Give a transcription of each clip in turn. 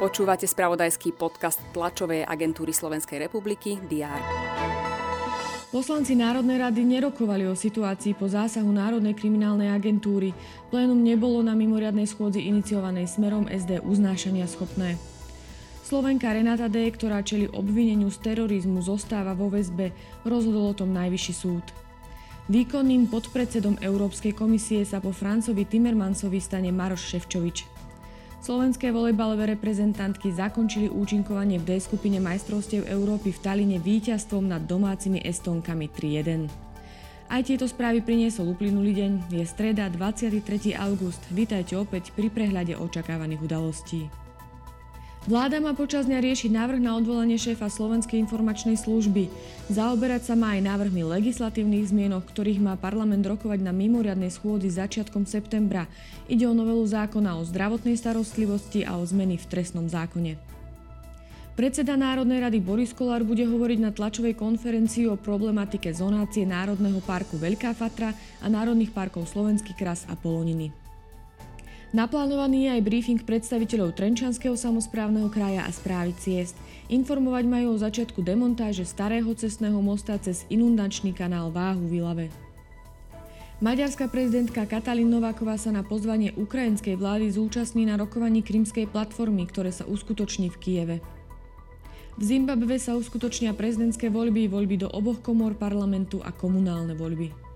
Počúvate spravodajský podcast tlačovej agentúry Slovenskej republiky DR. Poslanci Národnej rady nerokovali o situácii po zásahu Národnej kriminálnej agentúry. Plénum nebolo na mimoriadnej schôdzi iniciovanej smerom SD uznášania schopné. Slovenka Renata D., ktorá čeli obvineniu z terorizmu, zostáva vo väzbe, rozhodol o tom Najvyšší súd. Výkonným podpredsedom Európskej komisie sa po Francovi Timmermansovi stane Maroš Ševčovič. Slovenské volejbalové reprezentantky zakončili účinkovanie v D skupine majstrovstiev Európy v Taline víťazstvom nad domácimi Estónkami 3-1. Aj tieto správy priniesol uplynulý deň. Je streda 23. august. Vítajte opäť pri prehľade očakávaných udalostí. Vláda má počas dňa riešiť návrh na odvolanie šéfa Slovenskej informačnej služby. Zaoberať sa má aj návrhmi legislatívnych zmien, ktorých má parlament rokovať na mimoriadnej schôdzi začiatkom septembra. Ide o novelu zákona o zdravotnej starostlivosti a o zmeny v trestnom zákone. Predseda Národnej rady Boris Kolár bude hovoriť na tlačovej konferencii o problematike zonácie Národného parku Veľká Fatra a Národných parkov Slovenský kras a Poloniny. Naplánovaný je aj briefing predstaviteľov Trenčanského samozprávneho kraja a správy ciest. Informovať majú o začiatku demontáže starého cestného mosta cez inundačný kanál Váhu Vilave. Maďarská prezidentka Katalin Nováková sa na pozvanie ukrajinskej vlády zúčastní na rokovaní krymskej platformy, ktoré sa uskutoční v Kieve. V Zimbabve sa uskutočnia prezidentské voľby, voľby do oboch komor parlamentu a komunálne voľby.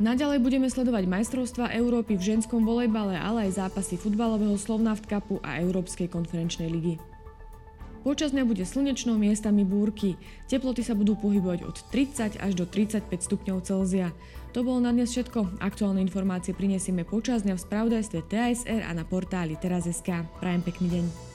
Naďalej budeme sledovať majstrovstva Európy v ženskom volejbale, ale aj zápasy futbalového Slovnaft Cupu a Európskej konferenčnej ligy. Počas dňa bude slnečno, miestami búrky. Teploty sa budú pohybovať od 30 až do 35 stupňov Celzia. To bolo na dnes všetko. Aktuálne informácie prinesieme počas dňa v spravodajstve TASR a na portáli teraz.sk. Prajem pekný deň.